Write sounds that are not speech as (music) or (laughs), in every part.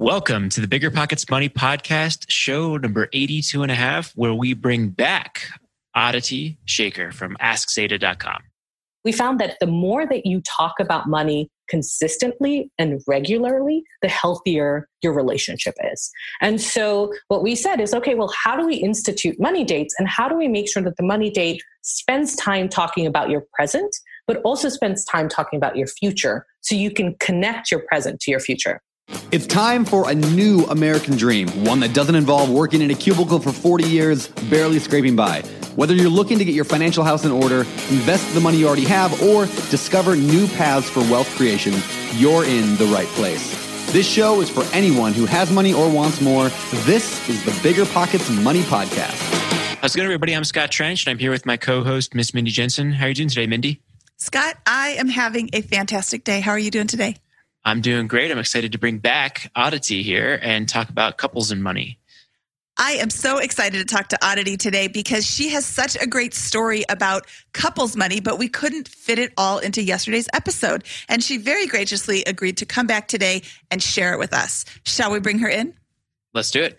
Welcome to the Bigger Pockets Money Podcast, show number 82 and a half, where we bring back Aditi Shaker from AskZeta.com. We found that the more that you talk about money consistently and regularly, the healthier your relationship is. And so what we said is, okay, well, how do we institute money dates and how do we make sure that the money date spends time talking about your present, but also spends time talking about your future so you can connect your present to your future? It's time for a new American dream, one that doesn't involve working in a cubicle for 40 years, barely scraping by. Whether you're looking to get your financial house in order, invest the money you already have, or discover new paths for wealth creation, you're in the right place. This show is for anyone who has money or wants more. This is the Bigger Pockets Money Podcast. How's it going, everybody? I'm Scott Trench, and I'm here with my co-host, Miss Mindy Jensen. How are you doing today, Mindy? Scott, I am having a fantastic day. How are you doing today? I'm doing great. I'm excited to bring back Aditi here and talk about couples and money. I am so excited to talk to Aditi today because she has such a great story about couples money, but we couldn't fit it all into yesterday's episode. And she very graciously agreed to come back today and share it with us. Shall we bring her in? Let's do it.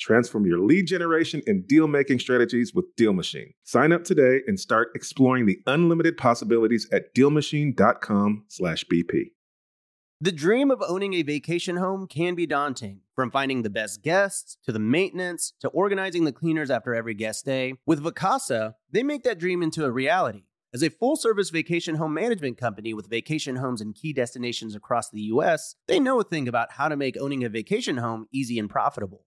Transform your lead generation and deal making strategies with Deal Machine. Sign up today and start exploring the unlimited possibilities at dealmachine.com/bp. The dream of owning a vacation home can be daunting. From finding the best guests to the maintenance to organizing the cleaners after every guest day, with Vacasa, they make that dream into a reality. As a full service vacation home management company with vacation homes in key destinations across the US, they know a thing about how to make owning a vacation home easy and profitable.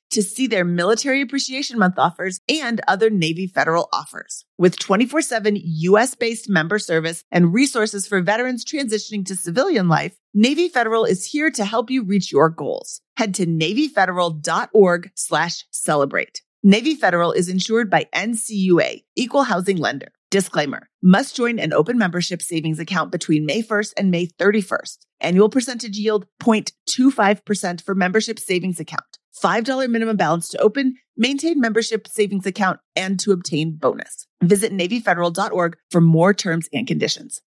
to see their Military Appreciation Month offers and other Navy Federal offers. With 24 7 US based member service and resources for veterans transitioning to civilian life, Navy Federal is here to help you reach your goals. Head to NavyFederal.org slash celebrate. Navy Federal is insured by NCUA, Equal Housing Lender. Disclaimer must join an open membership savings account between May 1st and May 31st. Annual percentage yield 0.25% for membership savings account. $5 minimum balance to open, maintain membership savings account, and to obtain bonus. Visit NavyFederal.org for more terms and conditions.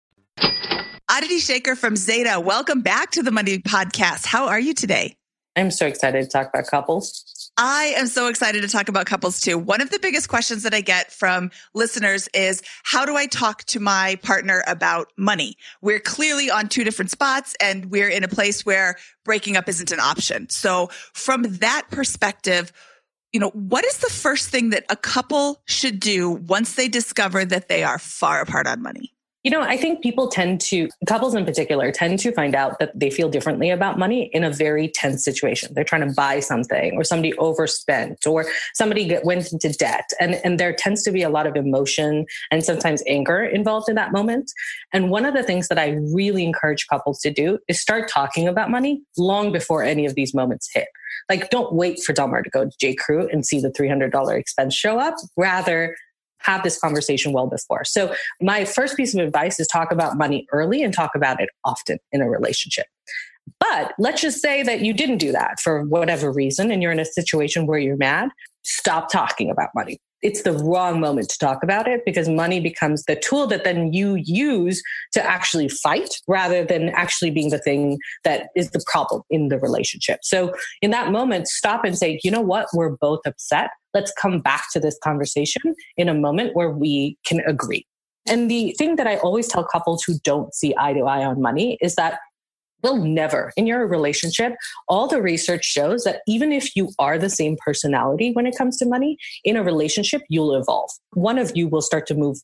Aditi Shaker from Zeta, welcome back to the Money Podcast. How are you today? I'm so excited to talk about couples. I am so excited to talk about couples too. One of the biggest questions that I get from listeners is how do I talk to my partner about money? We're clearly on two different spots and we're in a place where breaking up isn't an option. So from that perspective, you know, what is the first thing that a couple should do once they discover that they are far apart on money? You know, I think people tend to, couples in particular, tend to find out that they feel differently about money in a very tense situation. They're trying to buy something, or somebody overspent, or somebody went into debt. And, and there tends to be a lot of emotion and sometimes anger involved in that moment. And one of the things that I really encourage couples to do is start talking about money long before any of these moments hit. Like, don't wait for Delmar to go to J. Crew and see the $300 expense show up. Rather, have this conversation well before. So, my first piece of advice is talk about money early and talk about it often in a relationship. But let's just say that you didn't do that for whatever reason and you're in a situation where you're mad. Stop talking about money. It's the wrong moment to talk about it because money becomes the tool that then you use to actually fight rather than actually being the thing that is the problem in the relationship. So, in that moment, stop and say, you know what? We're both upset let's come back to this conversation in a moment where we can agree. And the thing that I always tell couples who don't see eye to eye on money is that will never in your relationship all the research shows that even if you are the same personality when it comes to money in a relationship you'll evolve one of you will start to move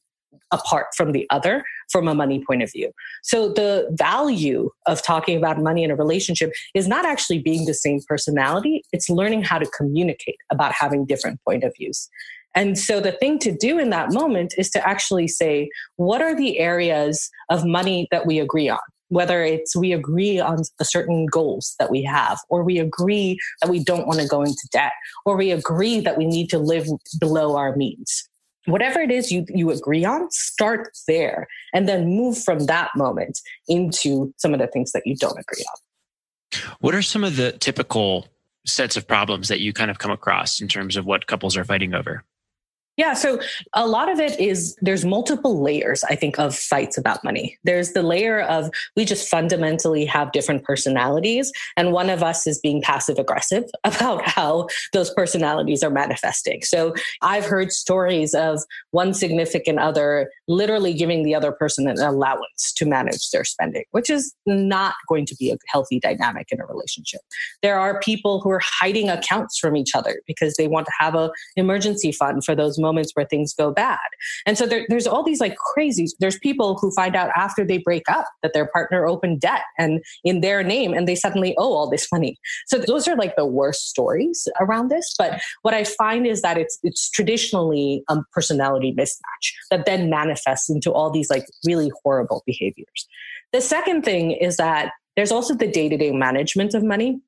apart from the other from a money point of view. So the value of talking about money in a relationship is not actually being the same personality, it's learning how to communicate about having different point of views. And so the thing to do in that moment is to actually say, what are the areas of money that we agree on? Whether it's we agree on the certain goals that we have, or we agree that we don't want to go into debt, or we agree that we need to live below our means whatever it is you, you agree on, start there and then move from that moment into some of the things that you don't agree on. What are some of the typical sets of problems that you kind of come across in terms of what couples are fighting over? Yeah, so a lot of it is there's multiple layers, I think, of fights about money. There's the layer of we just fundamentally have different personalities, and one of us is being passive aggressive (laughs) about how those personalities are manifesting. So I've heard stories of one significant other literally giving the other person an allowance to manage their spending, which is not going to be a healthy dynamic in a relationship. There are people who are hiding accounts from each other because they want to have an emergency fund for those moments where things go bad. And so there, there's all these like crazy, there's people who find out after they break up that their partner opened debt and in their name and they suddenly owe all this money. So those are like the worst stories around this. But what I find is that it's, it's traditionally a personality mismatch that then manifests into all these like really horrible behaviors. The second thing is that there's also the day to day management of money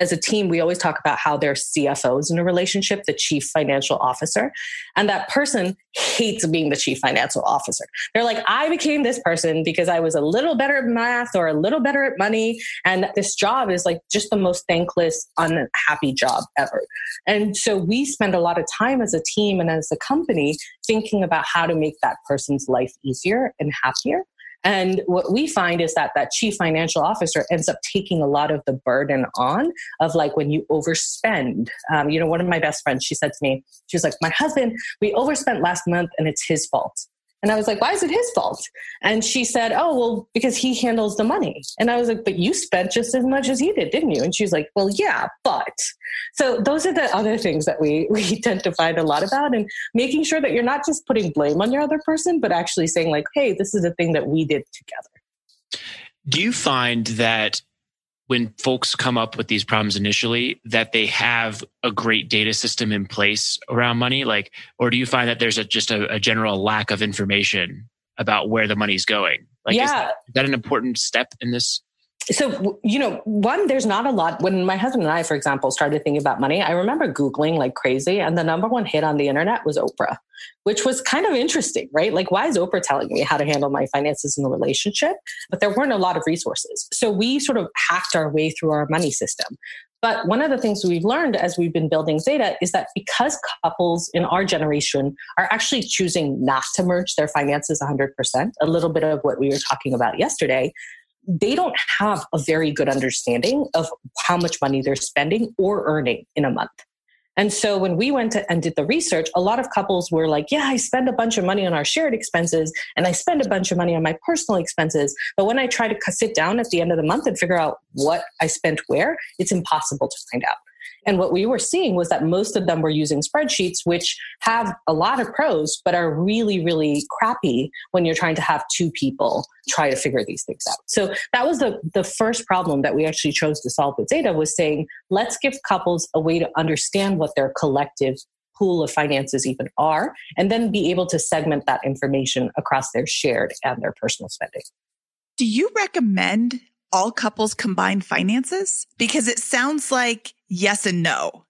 as a team, we always talk about how they're CFOs in a relationship, the chief financial officer. And that person hates being the chief financial officer. They're like, I became this person because I was a little better at math or a little better at money. And this job is like just the most thankless, unhappy job ever. And so we spend a lot of time as a team and as a company thinking about how to make that person's life easier and happier. And what we find is that that chief financial officer ends up taking a lot of the burden on of like when you overspend. Um, you know, one of my best friends, she said to me, she was like, my husband, we overspent last month and it's his fault. And I was like, why is it his fault? And she said, oh, well, because he handles the money. And I was like, but you spent just as much as he did, didn't you? And she's like, well, yeah, but. So those are the other things that we, we (laughs) tend to find a lot about and making sure that you're not just putting blame on your other person, but actually saying like, hey, this is a thing that we did together. Do you find that when folks come up with these problems initially that they have a great data system in place around money like or do you find that there's a, just a, a general lack of information about where the money's going like yeah. is, that, is that an important step in this so you know one there's not a lot when my husband and i for example started thinking about money i remember googling like crazy and the number one hit on the internet was oprah which was kind of interesting right? Like why is oprah telling me how to handle my finances in a relationship? But there weren't a lot of resources. So we sort of hacked our way through our money system. But one of the things we've learned as we've been building Zeta is that because couples in our generation are actually choosing not to merge their finances 100%, a little bit of what we were talking about yesterday, they don't have a very good understanding of how much money they're spending or earning in a month. And so when we went to, and did the research, a lot of couples were like, yeah, I spend a bunch of money on our shared expenses and I spend a bunch of money on my personal expenses. But when I try to sit down at the end of the month and figure out what I spent where, it's impossible to find out. And what we were seeing was that most of them were using spreadsheets, which have a lot of pros, but are really, really crappy when you're trying to have two people try to figure these things out. So that was the, the first problem that we actually chose to solve with Zeta was saying, let's give couples a way to understand what their collective pool of finances even are, and then be able to segment that information across their shared and their personal spending. Do you recommend all couples combine finances? Because it sounds like yes and no.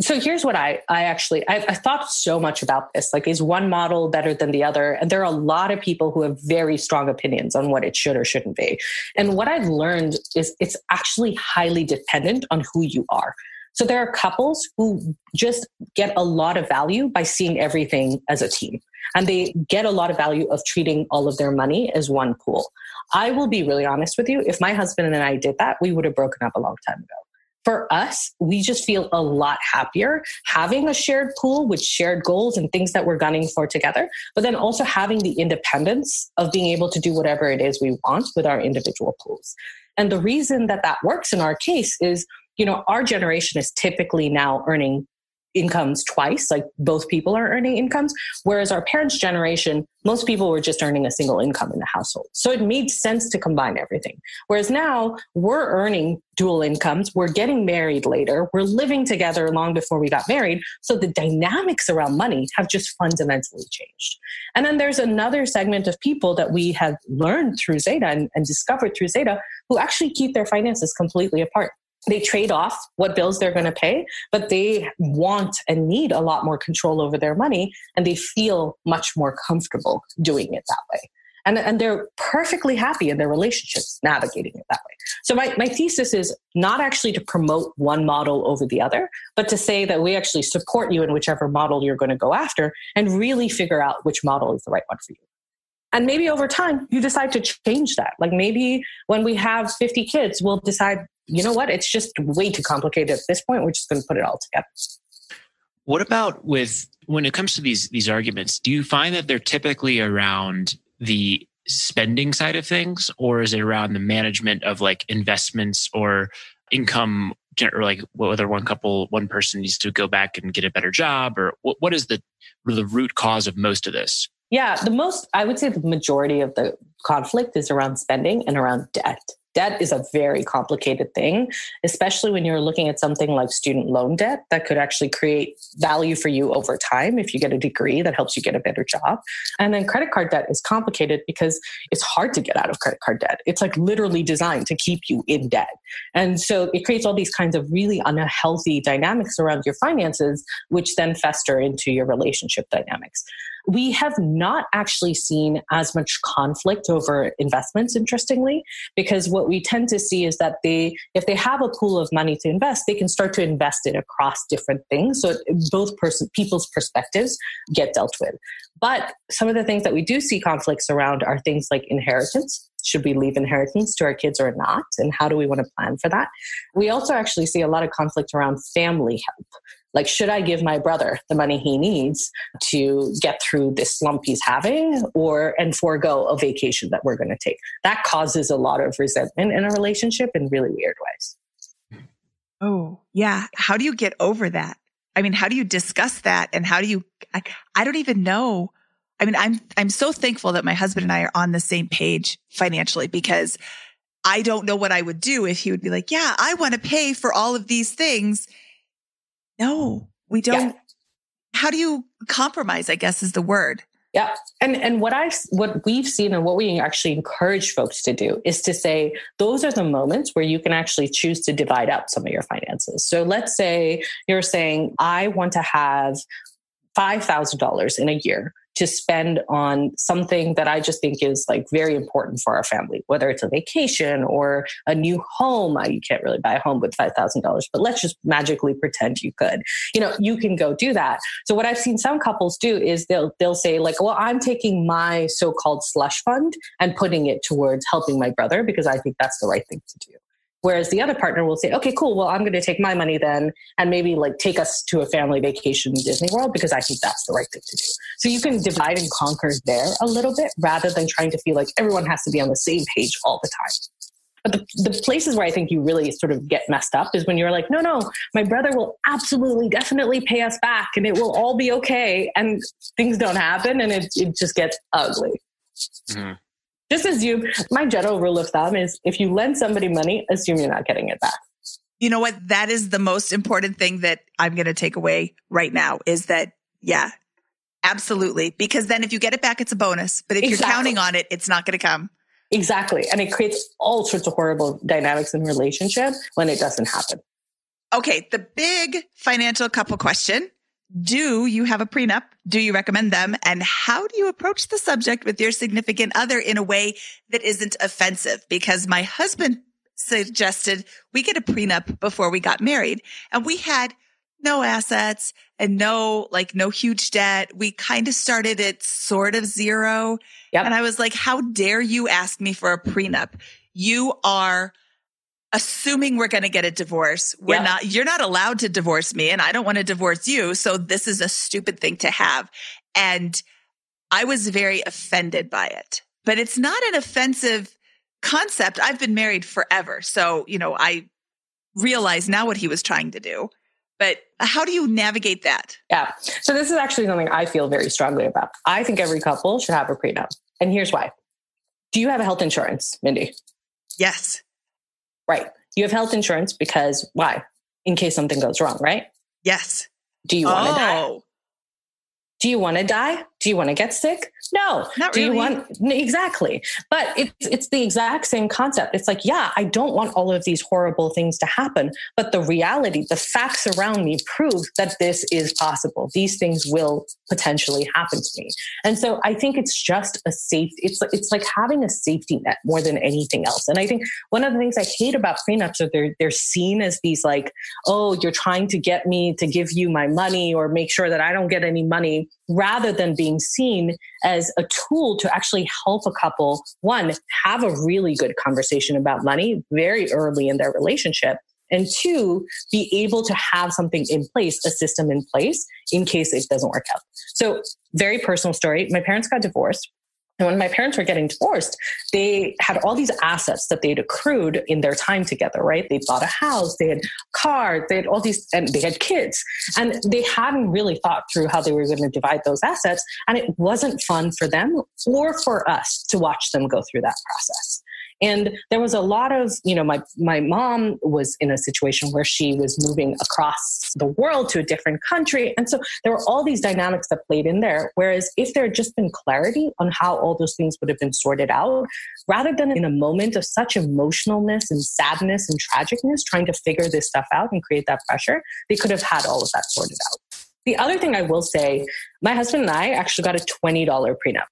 So here's what I I actually I, I thought so much about this. Like, is one model better than the other? And there are a lot of people who have very strong opinions on what it should or shouldn't be. And what I've learned is it's actually highly dependent on who you are. So there are couples who just get a lot of value by seeing everything as a team. And they get a lot of value of treating all of their money as one pool. I will be really honest with you. If my husband and I did that, we would have broken up a long time ago. For us, we just feel a lot happier having a shared pool with shared goals and things that we're gunning for together, but then also having the independence of being able to do whatever it is we want with our individual pools. And the reason that that works in our case is, you know, our generation is typically now earning incomes twice like both people are earning incomes whereas our parents generation most people were just earning a single income in the household. So it made sense to combine everything. Whereas now we're earning dual incomes we're getting married later we're living together long before we got married so the dynamics around money have just fundamentally changed. And then there's another segment of people that we have learned through zeta and, and discovered through zeta who actually keep their finances completely apart they trade off what bills they're going to pay, but they want and need a lot more control over their money and they feel much more comfortable doing it that way. And, and they're perfectly happy in their relationships navigating it that way. So my, my thesis is not actually to promote one model over the other, but to say that we actually support you in whichever model you're going to go after and really figure out which model is the right one for you. And maybe over time you decide to change that. Like maybe when we have 50 kids, we'll decide you know what? It's just way too complicated at this point. We're just going to put it all together. What about with when it comes to these these arguments? Do you find that they're typically around the spending side of things, or is it around the management of like investments or income, or like whether one couple, one person needs to go back and get a better job, or what, what is the the root cause of most of this? Yeah, the most I would say the majority of the conflict is around spending and around debt debt is a very complicated thing, especially when you're looking at something like student loan debt that could actually create value for you over time if you get a degree that helps you get a better job. And then credit card debt is complicated because it's hard to get out of credit card debt. It's like literally designed to keep you in debt. And so it creates all these kinds of really unhealthy dynamics around your finances, which then fester into your relationship dynamics. We have not actually seen as much conflict over investments, interestingly, because what we tend to see is that they, if they have a pool of money to invest, they can start to invest it across different things. So both person, people's perspectives get dealt with. But some of the things that we do see conflicts around are things like inheritance. Should we leave inheritance to our kids or not? And how do we want to plan for that? We also actually see a lot of conflict around family help. Like, should I give my brother the money he needs to get through this slump he's having or and forego a vacation that we're going to take? That causes a lot of resentment in a relationship in really weird ways. Oh, yeah. How do you get over that? I mean, how do you discuss that? And how do you, I, I don't even know. I mean, I'm, I'm so thankful that my husband and I are on the same page financially because I don't know what I would do if he would be like, yeah, I want to pay for all of these things no, we don't. Yeah. How do you compromise? I guess is the word. Yeah. And and what I what we've seen and what we actually encourage folks to do is to say those are the moments where you can actually choose to divide up some of your finances. So let's say you're saying I want to have $5,000 in a year to spend on something that I just think is like very important for our family, whether it's a vacation or a new home. You can't really buy a home with $5,000, but let's just magically pretend you could. You know, you can go do that. So what I've seen some couples do is they'll, they'll say like, well, I'm taking my so-called slush fund and putting it towards helping my brother because I think that's the right thing to do. Whereas the other partner will say, okay, cool. Well, I'm going to take my money then and maybe like take us to a family vacation in Disney World because I think that's the right thing to do. So you can divide and conquer there a little bit rather than trying to feel like everyone has to be on the same page all the time. But the, the places where I think you really sort of get messed up is when you're like, no, no, my brother will absolutely, definitely pay us back and it will all be okay. And things don't happen and it, it just gets ugly. Mm-hmm. Just assume my general rule of thumb is if you lend somebody money, assume you're not getting it back. You know what? That is the most important thing that I'm going to take away right now is that, yeah, absolutely. Because then if you get it back, it's a bonus. But if exactly. you're counting on it, it's not going to come. Exactly. And it creates all sorts of horrible dynamics in relationship when it doesn't happen. Okay. The big financial couple question. Do you have a prenup? Do you recommend them? And how do you approach the subject with your significant other in a way that isn't offensive? Because my husband suggested we get a prenup before we got married and we had no assets and no, like no huge debt. We kind of started at sort of zero. Yep. And I was like, how dare you ask me for a prenup? You are assuming we're going to get a divorce. We're yep. not, you're not allowed to divorce me and I don't want to divorce you. So this is a stupid thing to have. And I was very offended by it, but it's not an offensive concept. I've been married forever. So, you know, I realize now what he was trying to do. But how do you navigate that? Yeah. So this is actually something I feel very strongly about. I think every couple should have a prenup. And here's why. Do you have a health insurance, Mindy? Yes. Right. You have health insurance because why? In case something goes wrong, right? Yes. Do you want to oh. die? Do you want to die? Do you want to get sick? No. Not Do really. you want exactly. But it's it's the exact same concept. It's like, yeah, I don't want all of these horrible things to happen, but the reality, the facts around me prove that this is possible. These things will potentially happen to me. And so I think it's just a safe it's it's like having a safety net more than anything else. And I think one of the things I hate about prenups are they're they're seen as these like, oh, you're trying to get me to give you my money or make sure that I don't get any money rather than being seen as a tool to actually help a couple, one, have a really good conversation about money very early in their relationship. And two, be able to have something in place, a system in place in case it doesn't work out. So, very personal story. My parents got divorced and when my parents were getting divorced, they had all these assets that they'd accrued in their time together, right? They bought a house, they had cars, they had all these, and they had kids. And they hadn't really thought through how they were going to divide those assets. And it wasn't fun for them or for us to watch them go through that process. And there was a lot of, you know, my, my mom was in a situation where she was moving across the world to a different country. And so there were all these dynamics that played in there. Whereas if there had just been clarity on how all those things would have been sorted out, rather than in a moment of such emotionalness and sadness and tragicness, trying to figure this stuff out and create that pressure, they could have had all of that sorted out. The other thing I will say, my husband and I actually got a $20 prenup.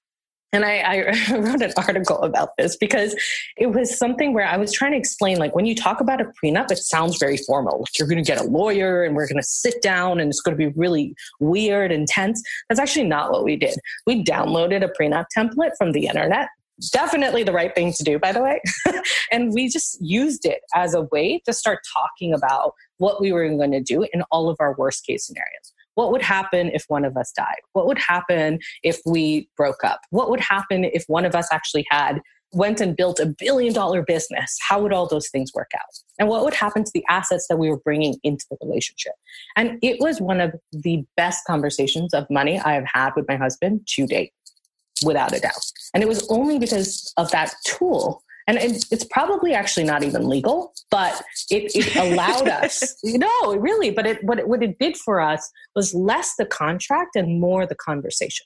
And I, I, (laughs) wrote an article about this because it was something where I was trying to explain like, when you talk about a prenup, it sounds very formal. Like you're going to get a lawyer and we're going to sit down and it's going to be really weird and tense. That's actually not what we did. We downloaded a prenup template from the internet. Definitely the right thing to do, by the way. (laughs) and we just used it as a way to start talking about what we were going to do in all of our worst case scenarios. What would happen if one of us died? What would happen if we broke up? What would happen if one of us actually had went and built a billion dollar business? How would all those things work out? And what would happen to the assets that we were bringing into the relationship? And it was one of the best conversations of money I have had with my husband to date, without a doubt. And it was only because of that tool and it's probably actually not even legal, but it, it (laughs) allowed us. You know, really. But it, what it what it did for us was less the contract and more the conversation.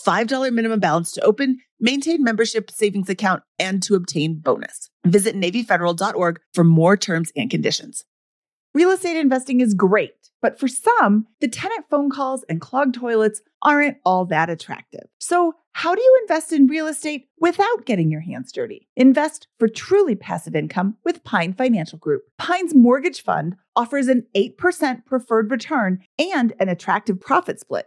$5 minimum balance to open, maintain membership savings account, and to obtain bonus. Visit NavyFederal.org for more terms and conditions. Real estate investing is great, but for some, the tenant phone calls and clogged toilets aren't all that attractive. So, how do you invest in real estate without getting your hands dirty? Invest for truly passive income with Pine Financial Group. Pine's mortgage fund offers an 8% preferred return and an attractive profit split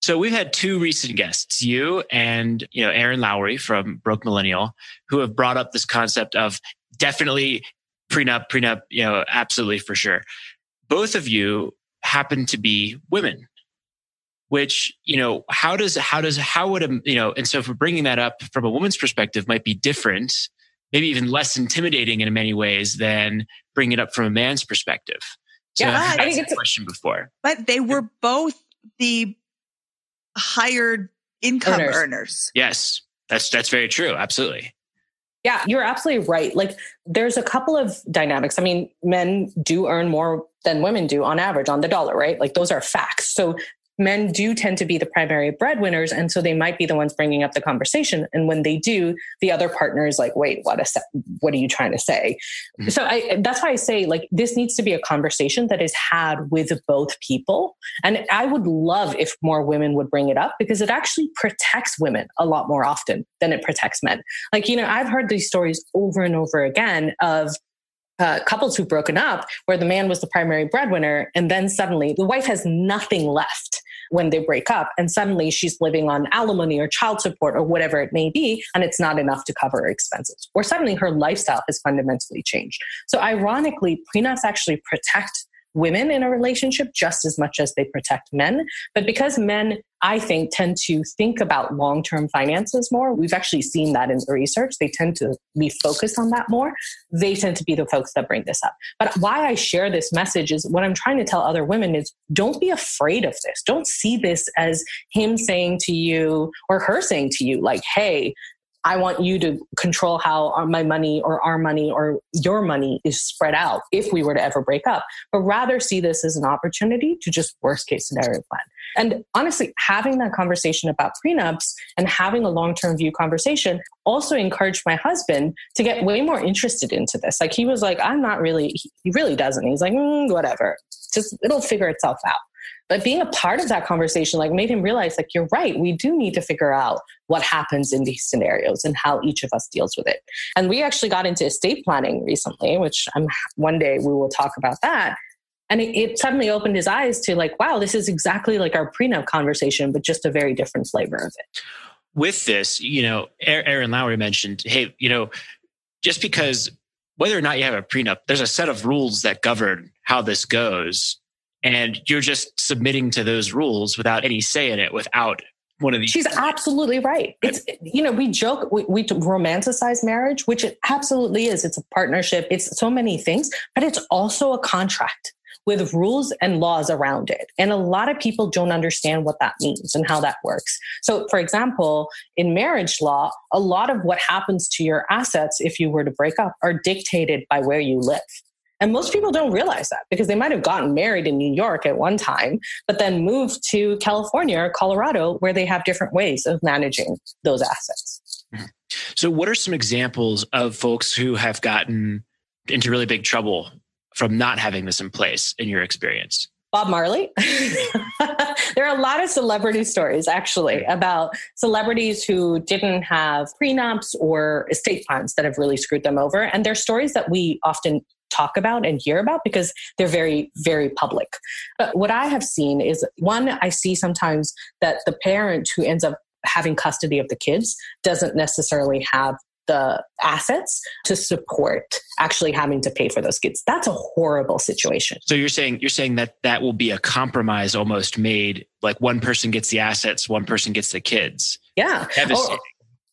So we've had two recent guests, you and you know Erin Lowry from Broke Millennial, who have brought up this concept of definitely prenup, prenup, you know, absolutely for sure. Both of you happen to be women, which you know how does how does how would a you know and so for bringing that up from a woman's perspective might be different, maybe even less intimidating in many ways than bringing it up from a man's perspective. So Yeah, I've I think it's a- question before. But they were both the hired income Earners. earners. Yes, that's that's very true. Absolutely. Yeah, you're absolutely right. Like, there's a couple of dynamics. I mean, men do earn more than women do on average on the dollar, right? Like, those are facts. So, men do tend to be the primary breadwinners. And so they might be the ones bringing up the conversation. And when they do, the other partner is like, wait, what, a se- what are you trying to say? Mm-hmm. So I, that's why I say like this needs to be a conversation that is had with both people. And I would love if more women would bring it up because it actually protects women a lot more often than it protects men. Like, you know, I've heard these stories over and over again of uh, couples who've broken up where the man was the primary breadwinner and then suddenly the wife has nothing left when they break up and suddenly she's living on alimony or child support or whatever it may be and it's not enough to cover her expenses or suddenly her lifestyle has fundamentally changed. So ironically prenups actually protect women in a relationship just as much as they protect men. But because men, I think, tend to think about long term finances more, we've actually seen that in the research. They tend to be focused on that more. They tend to be the folks that bring this up. But why I share this message is what I'm trying to tell other women is don't be afraid of this. Don't see this as him saying to you or her saying to you, like, hey, I want you to control how my money or our money or your money is spread out if we were to ever break up, but rather see this as an opportunity to just worst case scenario plan. And honestly, having that conversation about prenups and having a long term view conversation also encouraged my husband to get way more interested into this. Like he was like, I'm not really, he really doesn't. He's like, mm, whatever, just it'll figure itself out. But being a part of that conversation, like made him realize, like, you're right. We do need to figure out what happens in these scenarios and how each of us deals with it. And we actually got into estate planning recently, which I'm, one day we will talk about that. And it, it suddenly opened his eyes to like, wow, this is exactly like our prenup conversation, but just a very different flavor of it. With this, you know, Erin Lowry mentioned, hey, you know, just because whether or not you have a prenup, there's a set of rules that govern how this goes and you're just submitting to those rules without any say in it without one of these she's absolutely right it's you know we joke we, we romanticize marriage which it absolutely is it's a partnership it's so many things but it's also a contract with rules and laws around it. And a lot of people don't understand what that means and how that works. So, for example, in marriage law, a lot of what happens to your assets if you were to break up are dictated by where you live. And most people don't realize that because they might have gotten married in New York at one time, but then moved to California or Colorado where they have different ways of managing those assets. So, what are some examples of folks who have gotten into really big trouble from not having this in place in your experience? Bob Marley. (laughs) there are a lot of celebrity stories actually about celebrities who didn't have prenups or estate plans that have really screwed them over. And they're stories that we often talk about and hear about because they're very, very public. But what I have seen is one, I see sometimes that the parent who ends up having custody of the kids doesn't necessarily have the assets to support actually having to pay for those kids that's a horrible situation so you're saying you're saying that that will be a compromise almost made like one person gets the assets one person gets the kids yeah Devastating.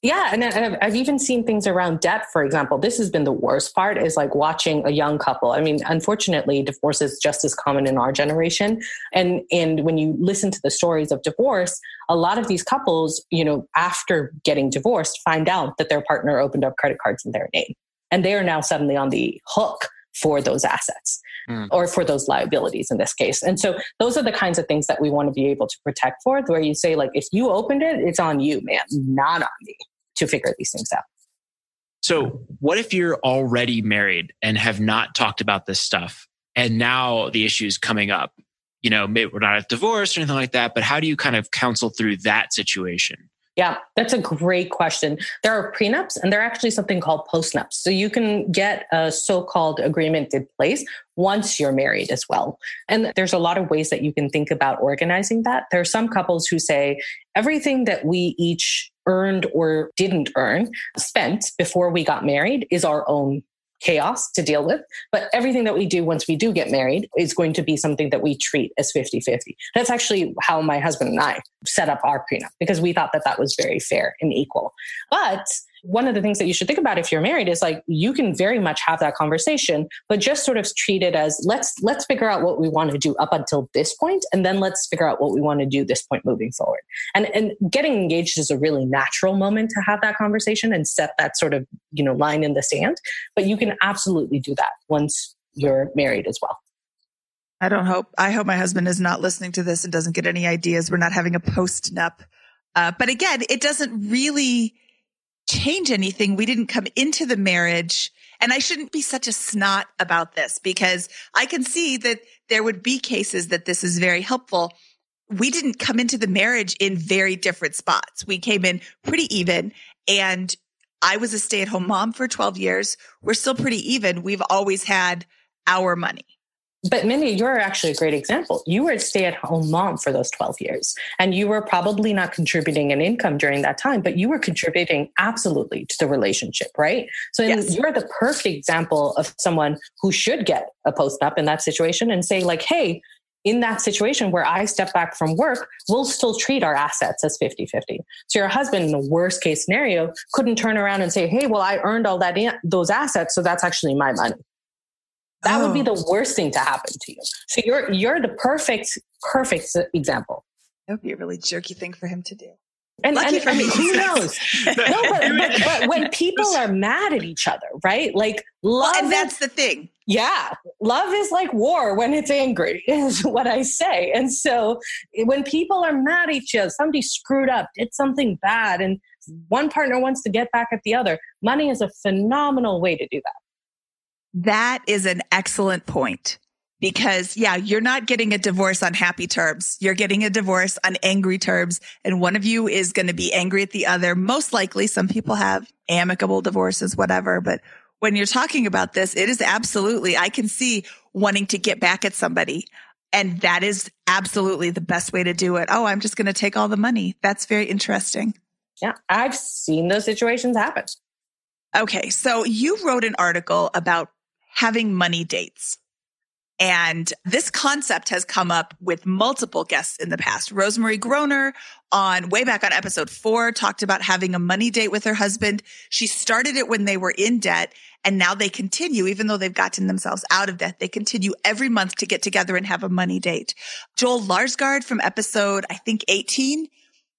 Yeah, and I've even seen things around debt. For example, this has been the worst part is like watching a young couple. I mean, unfortunately, divorce is just as common in our generation, and and when you listen to the stories of divorce, a lot of these couples, you know, after getting divorced, find out that their partner opened up credit cards in their name, and they are now suddenly on the hook for those assets mm. or for those liabilities in this case. And so those are the kinds of things that we want to be able to protect for, where you say, like, if you opened it, it's on you, man, not on me to figure these things out. So, what if you're already married and have not talked about this stuff, and now the issue is coming up? You know, maybe we're not at divorce or anything like that, but how do you kind of counsel through that situation? Yeah, that's a great question. There are prenups and there are actually something called postnups. So you can get a so called agreement in place once you're married as well. And there's a lot of ways that you can think about organizing that. There are some couples who say everything that we each earned or didn't earn, spent before we got married is our own chaos to deal with. But everything that we do once we do get married is going to be something that we treat as 50 50. That's actually how my husband and I set up our prenup because we thought that that was very fair and equal. But one of the things that you should think about if you're married is like you can very much have that conversation but just sort of treat it as let's let's figure out what we want to do up until this point and then let's figure out what we want to do this point moving forward and and getting engaged is a really natural moment to have that conversation and set that sort of you know line in the sand but you can absolutely do that once you're married as well I don't hope. I hope my husband is not listening to this and doesn't get any ideas. We're not having a post nup. Uh, but again, it doesn't really change anything. We didn't come into the marriage. And I shouldn't be such a snot about this because I can see that there would be cases that this is very helpful. We didn't come into the marriage in very different spots. We came in pretty even and I was a stay at home mom for 12 years. We're still pretty even. We've always had our money. But Mindy, you're actually a great example. You were a stay at home mom for those 12 years, and you were probably not contributing an income during that time, but you were contributing absolutely to the relationship, right? So yes. you're the perfect example of someone who should get a post nup in that situation and say, like, hey, in that situation where I step back from work, we'll still treat our assets as 50 50. So your husband, in the worst case scenario, couldn't turn around and say, hey, well, I earned all that, in- those assets, so that's actually my money. That oh. would be oh. the oh. worst thing to happen to you. So you're you're the perfect perfect example. That would be a really jerky thing for him to do. And, and I mean, who knows? (laughs) no, but, (laughs) but, but, when (laughs) people are mad at each other, right? Like love, well, and that's is, the thing. Yeah, love is like war when it's angry, is what I say. And so eh, when people are mad at each other, somebody screwed up, did something bad, and one partner wants to get back at the other. Money is a phenomenal way to do that. That is an excellent point because yeah, you're not getting a divorce on happy terms. You're getting a divorce on angry terms and one of you is going to be angry at the other. Most likely some people have amicable divorces, whatever, but when you're talking about this, it is absolutely, I can see wanting to get back at somebody. And that is absolutely the best way to do it. Oh, I'm just going to take all the money. That's very interesting. Yeah. I've seen those situations happen. Okay. So you wrote an article about having money dates. And this concept has come up with multiple guests in the past. Rosemarie Groner on way back on episode four talked about having a money date with her husband. She started it when they were in debt and now they continue, even though they've gotten themselves out of debt, they continue every month to get together and have a money date. Joel Larsgaard from episode, I think 18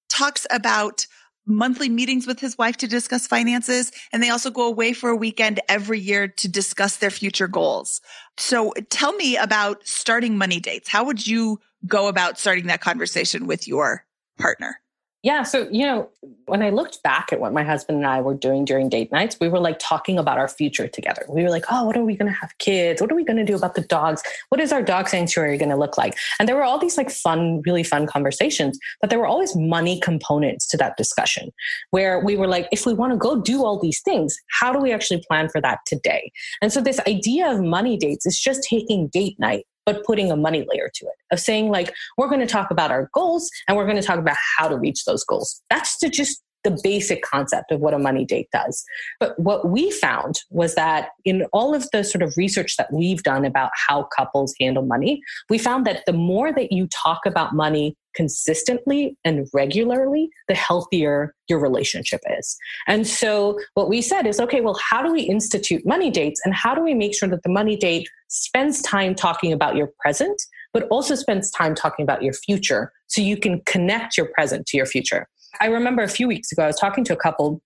talks about monthly meetings with his wife to discuss finances. And they also go away for a weekend every year to discuss their future goals. So tell me about starting money dates. How would you go about starting that conversation with your partner? Yeah. So, you know, when I looked back at what my husband and I were doing during date nights, we were like talking about our future together. We were like, oh, what are we going to have kids? What are we going to do about the dogs? What is our dog sanctuary going to look like? And there were all these like fun, really fun conversations, but there were always money components to that discussion where we were like, if we want to go do all these things, how do we actually plan for that today? And so this idea of money dates is just taking date night but putting a money layer to it of saying like we're going to talk about our goals and we're going to talk about how to reach those goals that's the just the basic concept of what a money date does. But what we found was that in all of the sort of research that we've done about how couples handle money, we found that the more that you talk about money consistently and regularly, the healthier your relationship is. And so what we said is, okay, well, how do we institute money dates and how do we make sure that the money date spends time talking about your present, but also spends time talking about your future so you can connect your present to your future. I remember a few weeks ago, I was talking to a couple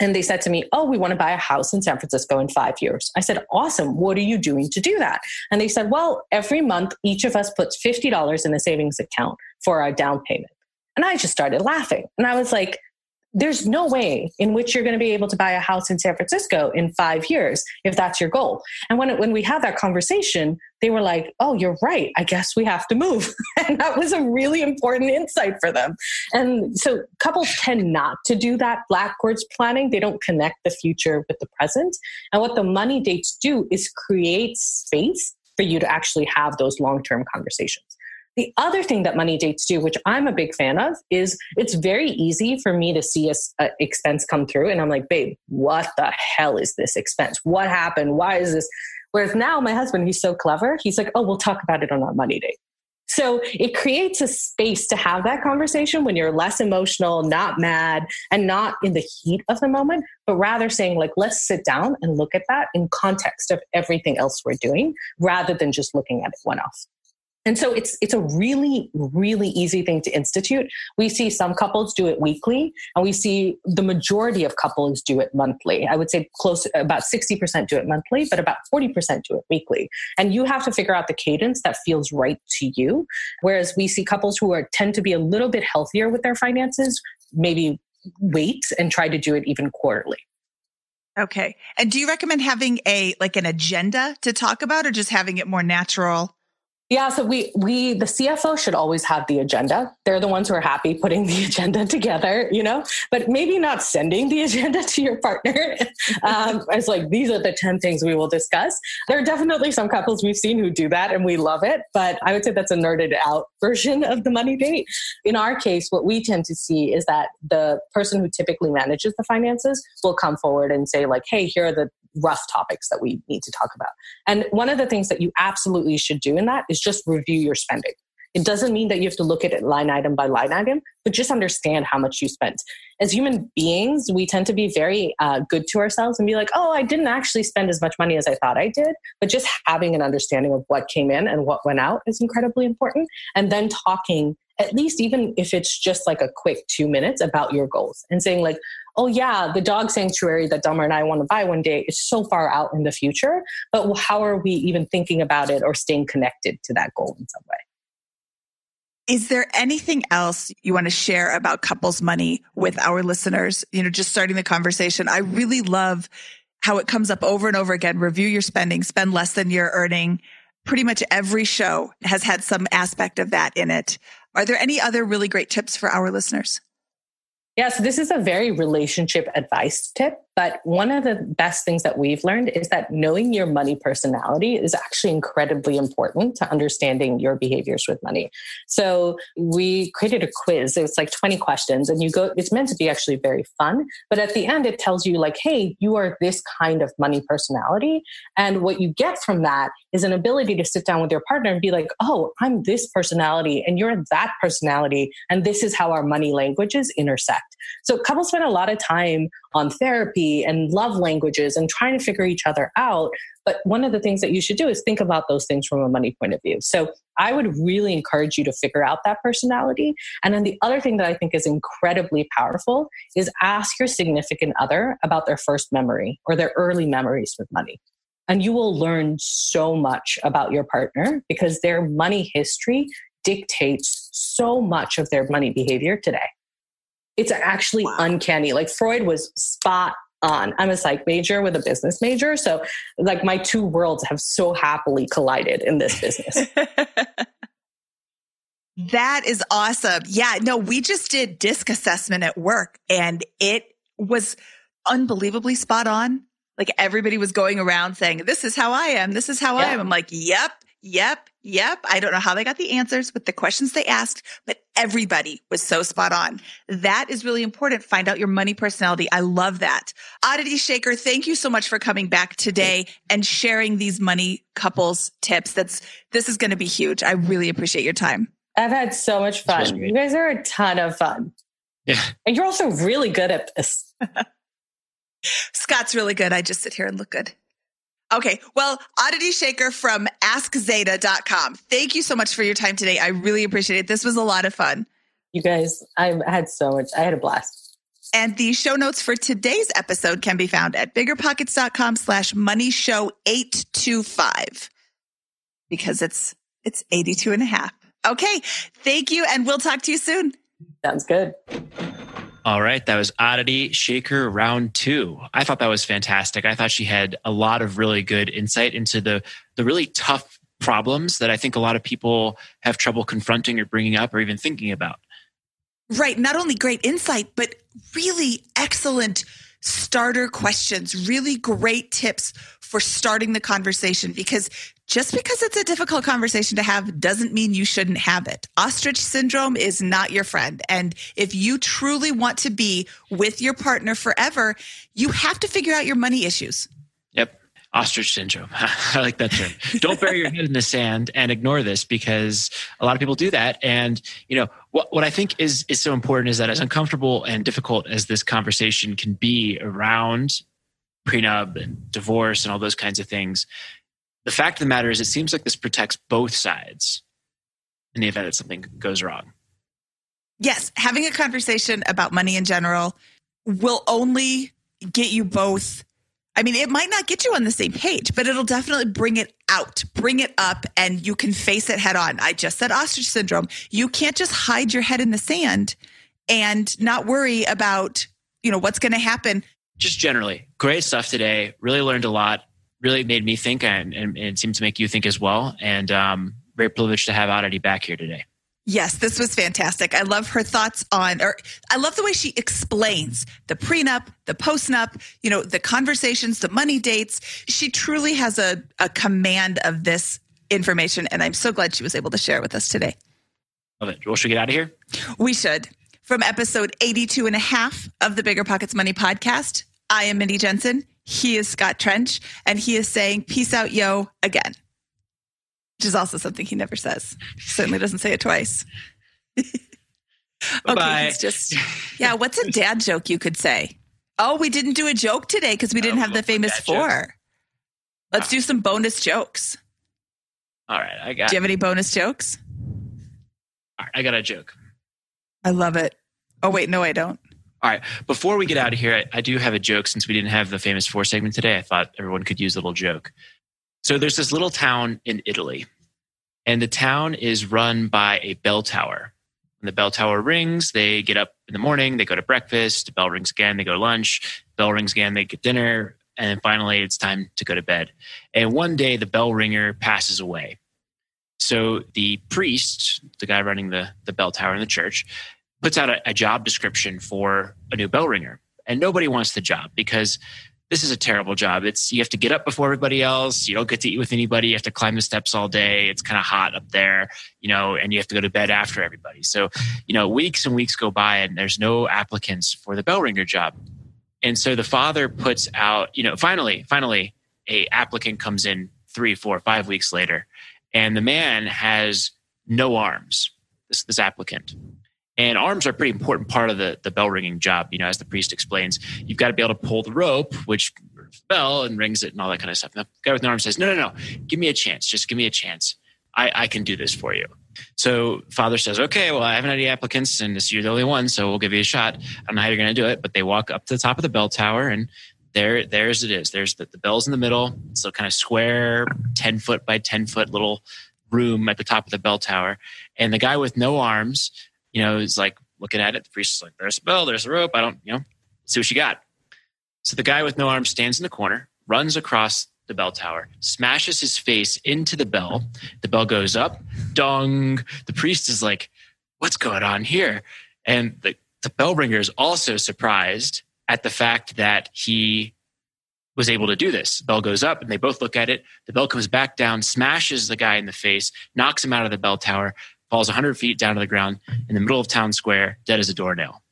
and they said to me, Oh, we want to buy a house in San Francisco in five years. I said, Awesome. What are you doing to do that? And they said, Well, every month, each of us puts $50 in a savings account for our down payment. And I just started laughing. And I was like, there's no way in which you're going to be able to buy a house in San Francisco in five years if that's your goal. And when it, when we had that conversation, they were like, "Oh, you're right. I guess we have to move." (laughs) and that was a really important insight for them. And so couples tend not to do that backwards planning. They don't connect the future with the present. And what the money dates do is create space for you to actually have those long-term conversations. The other thing that money dates do, which I'm a big fan of, is it's very easy for me to see a, expense come through, and I'm like, babe, what the hell is this expense? What happened? Why is this? Whereas now my husband, he's so clever, he's like, oh, we'll talk about it on our money date. So it creates a space to have that conversation when you're less emotional, not mad, and not in the heat of the moment, but rather saying, like, let's sit down and look at that in context of everything else we're doing rather than just looking at it one off. And so it's it's a really really easy thing to institute. We see some couples do it weekly, and we see the majority of couples do it monthly. I would say close about 60% do it monthly, but about 40% do it weekly. And you have to figure out the cadence that feels right to you. Whereas we see couples who are tend to be a little bit healthier with their finances, maybe wait and try to do it even quarterly. Okay. And do you recommend having a like an agenda to talk about or just having it more natural? Yeah, so we we the CFO should always have the agenda. They're the ones who are happy putting the (laughs) agenda together, you know. But maybe not sending the (laughs) agenda to your partner. (laughs) um, it's like these are the ten things we will discuss. There are definitely some couples we've seen who do that, and we love it. But I would say that's a nerded out version of the money date. In our case, what we tend to see is that the person who typically manages the finances will come forward and say, like, "Hey, here are the rough topics that we need to talk about. And one of the things that you absolutely should do in that is just review your spending. It doesn't mean that you have to look at it line item by line item, but just understand how much you spent. As human beings, we tend to be very uh, good to ourselves and be like, oh, I didn't actually spend as much money as I thought I did. But just having an understanding of what came in and what went out is incredibly important. And then talking, at least even if it's just like a quick two minutes about your goals and saying, like, oh yeah, the dog sanctuary that Dahmer and I want to buy one day is so far out in the future, but how are we even thinking about it or staying connected to that goal in some way? Is there anything else you want to share about couples money with our listeners? You know, just starting the conversation. I really love how it comes up over and over again. Review your spending, spend less than you're earning. Pretty much every show has had some aspect of that in it. Are there any other really great tips for our listeners? Yeah, so this is a very relationship advice tip. But one of the best things that we've learned is that knowing your money personality is actually incredibly important to understanding your behaviors with money. So we created a quiz. It's like 20 questions and you go, it's meant to be actually very fun. But at the end, it tells you like, hey, you are this kind of money personality. And what you get from that is an ability to sit down with your partner and be like, oh, I'm this personality and you're that personality. And this is how our money languages intersect. So couples spend a lot of time on therapy and love languages and trying to figure each other out. But one of the things that you should do is think about those things from a money point of view. So I would really encourage you to figure out that personality. And then the other thing that I think is incredibly powerful is ask your significant other about their first memory or their early memories with money. And you will learn so much about your partner because their money history dictates so much of their money behavior today. It's actually wow. uncanny. Like Freud was spot on. I'm a psych major with a business major. So, like, my two worlds have so happily collided in this business. (laughs) that is awesome. Yeah, no, we just did disc assessment at work and it was unbelievably spot on. Like, everybody was going around saying, This is how I am. This is how yeah. I am. I'm like, Yep, yep, yep. I don't know how they got the answers with the questions they asked, but everybody was so spot on. That is really important. Find out your money personality. I love that. Aditi Shaker, thank you so much for coming back today and sharing these money couples tips. That's, this is going to be huge. I really appreciate your time. I've had so much fun. You guys are a ton of fun. Yeah. And you're also really good at this. (laughs) Scott's really good. I just sit here and look good. Okay. Well, Aditi Shaker from askzeta.com. Thank you so much for your time today. I really appreciate it. This was a lot of fun. You guys, I had so much. I had a blast. And the show notes for today's episode can be found at biggerpockets.com slash money show 825 because it's, it's 82 and a half. Okay. Thank you. And we'll talk to you soon. Sounds good. All right. That was Aditi Shaker round two. I thought that was fantastic. I thought she had a lot of really good insight into the, the really tough problems that I think a lot of people have trouble confronting or bringing up or even thinking about. Right. Not only great insight, but really excellent starter questions, really great tips for starting the conversation because just because it's a difficult conversation to have doesn't mean you shouldn't have it. Ostrich syndrome is not your friend. And if you truly want to be with your partner forever, you have to figure out your money issues. Yep. Ostrich syndrome. (laughs) I like that term. Don't bury your head in the sand and ignore this because a lot of people do that. And, you know, what, what I think is, is so important is that as uncomfortable and difficult as this conversation can be around prenup and divorce and all those kinds of things, the fact of the matter is, it seems like this protects both sides. in the event that something goes wrong. Yes, having a conversation about money in general will only get you both. I mean, it might not get you on the same page, but it'll definitely bring it out, bring it up, and you can face it head on. I just said ostrich syndrome. You can't just hide your head in the sand and not worry about, you know, what's going to happen. Just generally, great stuff today. Really learned a lot. Really made me think, and, and, and it seemed to make you think as well. And um, very privileged to have Aditi back here today. Yes, this was fantastic. I love her thoughts on, or I love the way she explains the prenup, the postnup, you know, the conversations, the money dates. She truly has a, a command of this information, and I'm so glad she was able to share it with us today. Love it. Well, should we get out of here? We should. From episode 82 and a half of the Bigger Pockets Money podcast, I am Mindy Jensen. He is Scott Trench, and he is saying, Peace out, yo, again which is also something he never says. He certainly doesn't say it twice. (laughs) okay, he's just yeah. What's a dad joke you could say? Oh, we didn't do a joke today because we didn't oh, have the famous four. Let's do ah. some bonus jokes. All right, I got. Do you have any bonus jokes? All right, I got a joke. I love it. Oh wait, no, I don't. All right. Before we get out of here, I, I, do have a joke since we didn't have the famous four segment today. I thought everyone could use a little joke. So there's this little town in Italy, and the town is run by a bell tower. When the bell tower rings, they get up in the morning, they go to breakfast, the bell rings again, they go to lunch, bell rings again, they get dinner, and finally it's time to go to bed. And one day the bell ringer passes away. So the priest, the guy running the, the bell tower in the church, puts out a, a job description for a new bell ringer. And nobody wants the job because this is a terrible job. It's you have to get up before everybody else. You don't get to eat with anybody. You have to climb the steps all day. It's kind of hot up there, you know, and you have to go to bed after everybody. So, you know, weeks and weeks go by and there's no applicants for the bell ringer job. And so the father puts out, you know, finally, finally, a applicant comes in three, four, five weeks later, and the man has no arms. This this applicant, and arms are a pretty important part of the, the bell ringing job. You know, as the priest explains, you've got to be able to pull the rope, which bell and rings it and all that kind of stuff. And the guy with no arms says, no, no, no, give me a chance. Just give me a chance. I, I can do this for you. So father says, okay, well, I haven't had any applicants and this, you're the only one. So we'll give you a shot. I don't know how you're going to do it, but they walk up to the top of the bell tower and there, there's it is. There's the, the bell's in the middle. So kind of square, 10 foot by 10 foot little room at the top of the bell tower. And the guy with no arms you know, is like looking at it. The priest is like, there's a bell, there's a rope. I don't, you know, see what you got. So the guy with no arms stands in the corner, runs across the bell tower, smashes his face into the bell. The bell goes up, dong. The priest is like, what's going on here? And the, the bell ringer is also surprised at the fact that he was able to do this. Bell goes up and they both look at it. The bell comes back down, smashes the guy in the face, knocks him out of the bell tower falls 100 feet down to the ground in the middle of town square, dead as a doornail.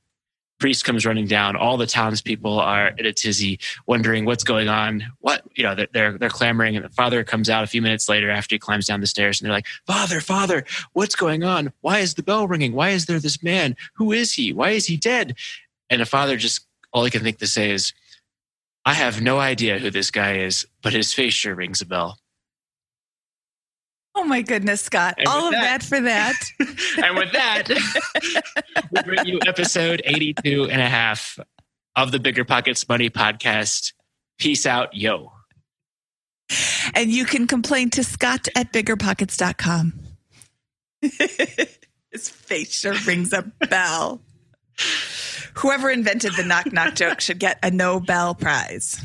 Priest comes running down. All the townspeople are in a tizzy, wondering what's going on. What you know, they're they're clamoring, and the father comes out a few minutes later after he climbs down the stairs, and they're like, "Father, father, what's going on? Why is the bell ringing? Why is there this man? Who is he? Why is he dead?" And the father just all I can think to say is, "I have no idea who this guy is, but his face sure rings a bell." Oh my goodness, Scott. And All of that, that, for that. (laughs) and with that, we bring you episode 82 and a half of the Bigger Pockets Money podcast. Peace out, yo. And you can complain to Scott at biggerpockets.com. (laughs) His face sure rings a bell. (laughs) Whoever invented the knock knock joke should get a Nobel Prize.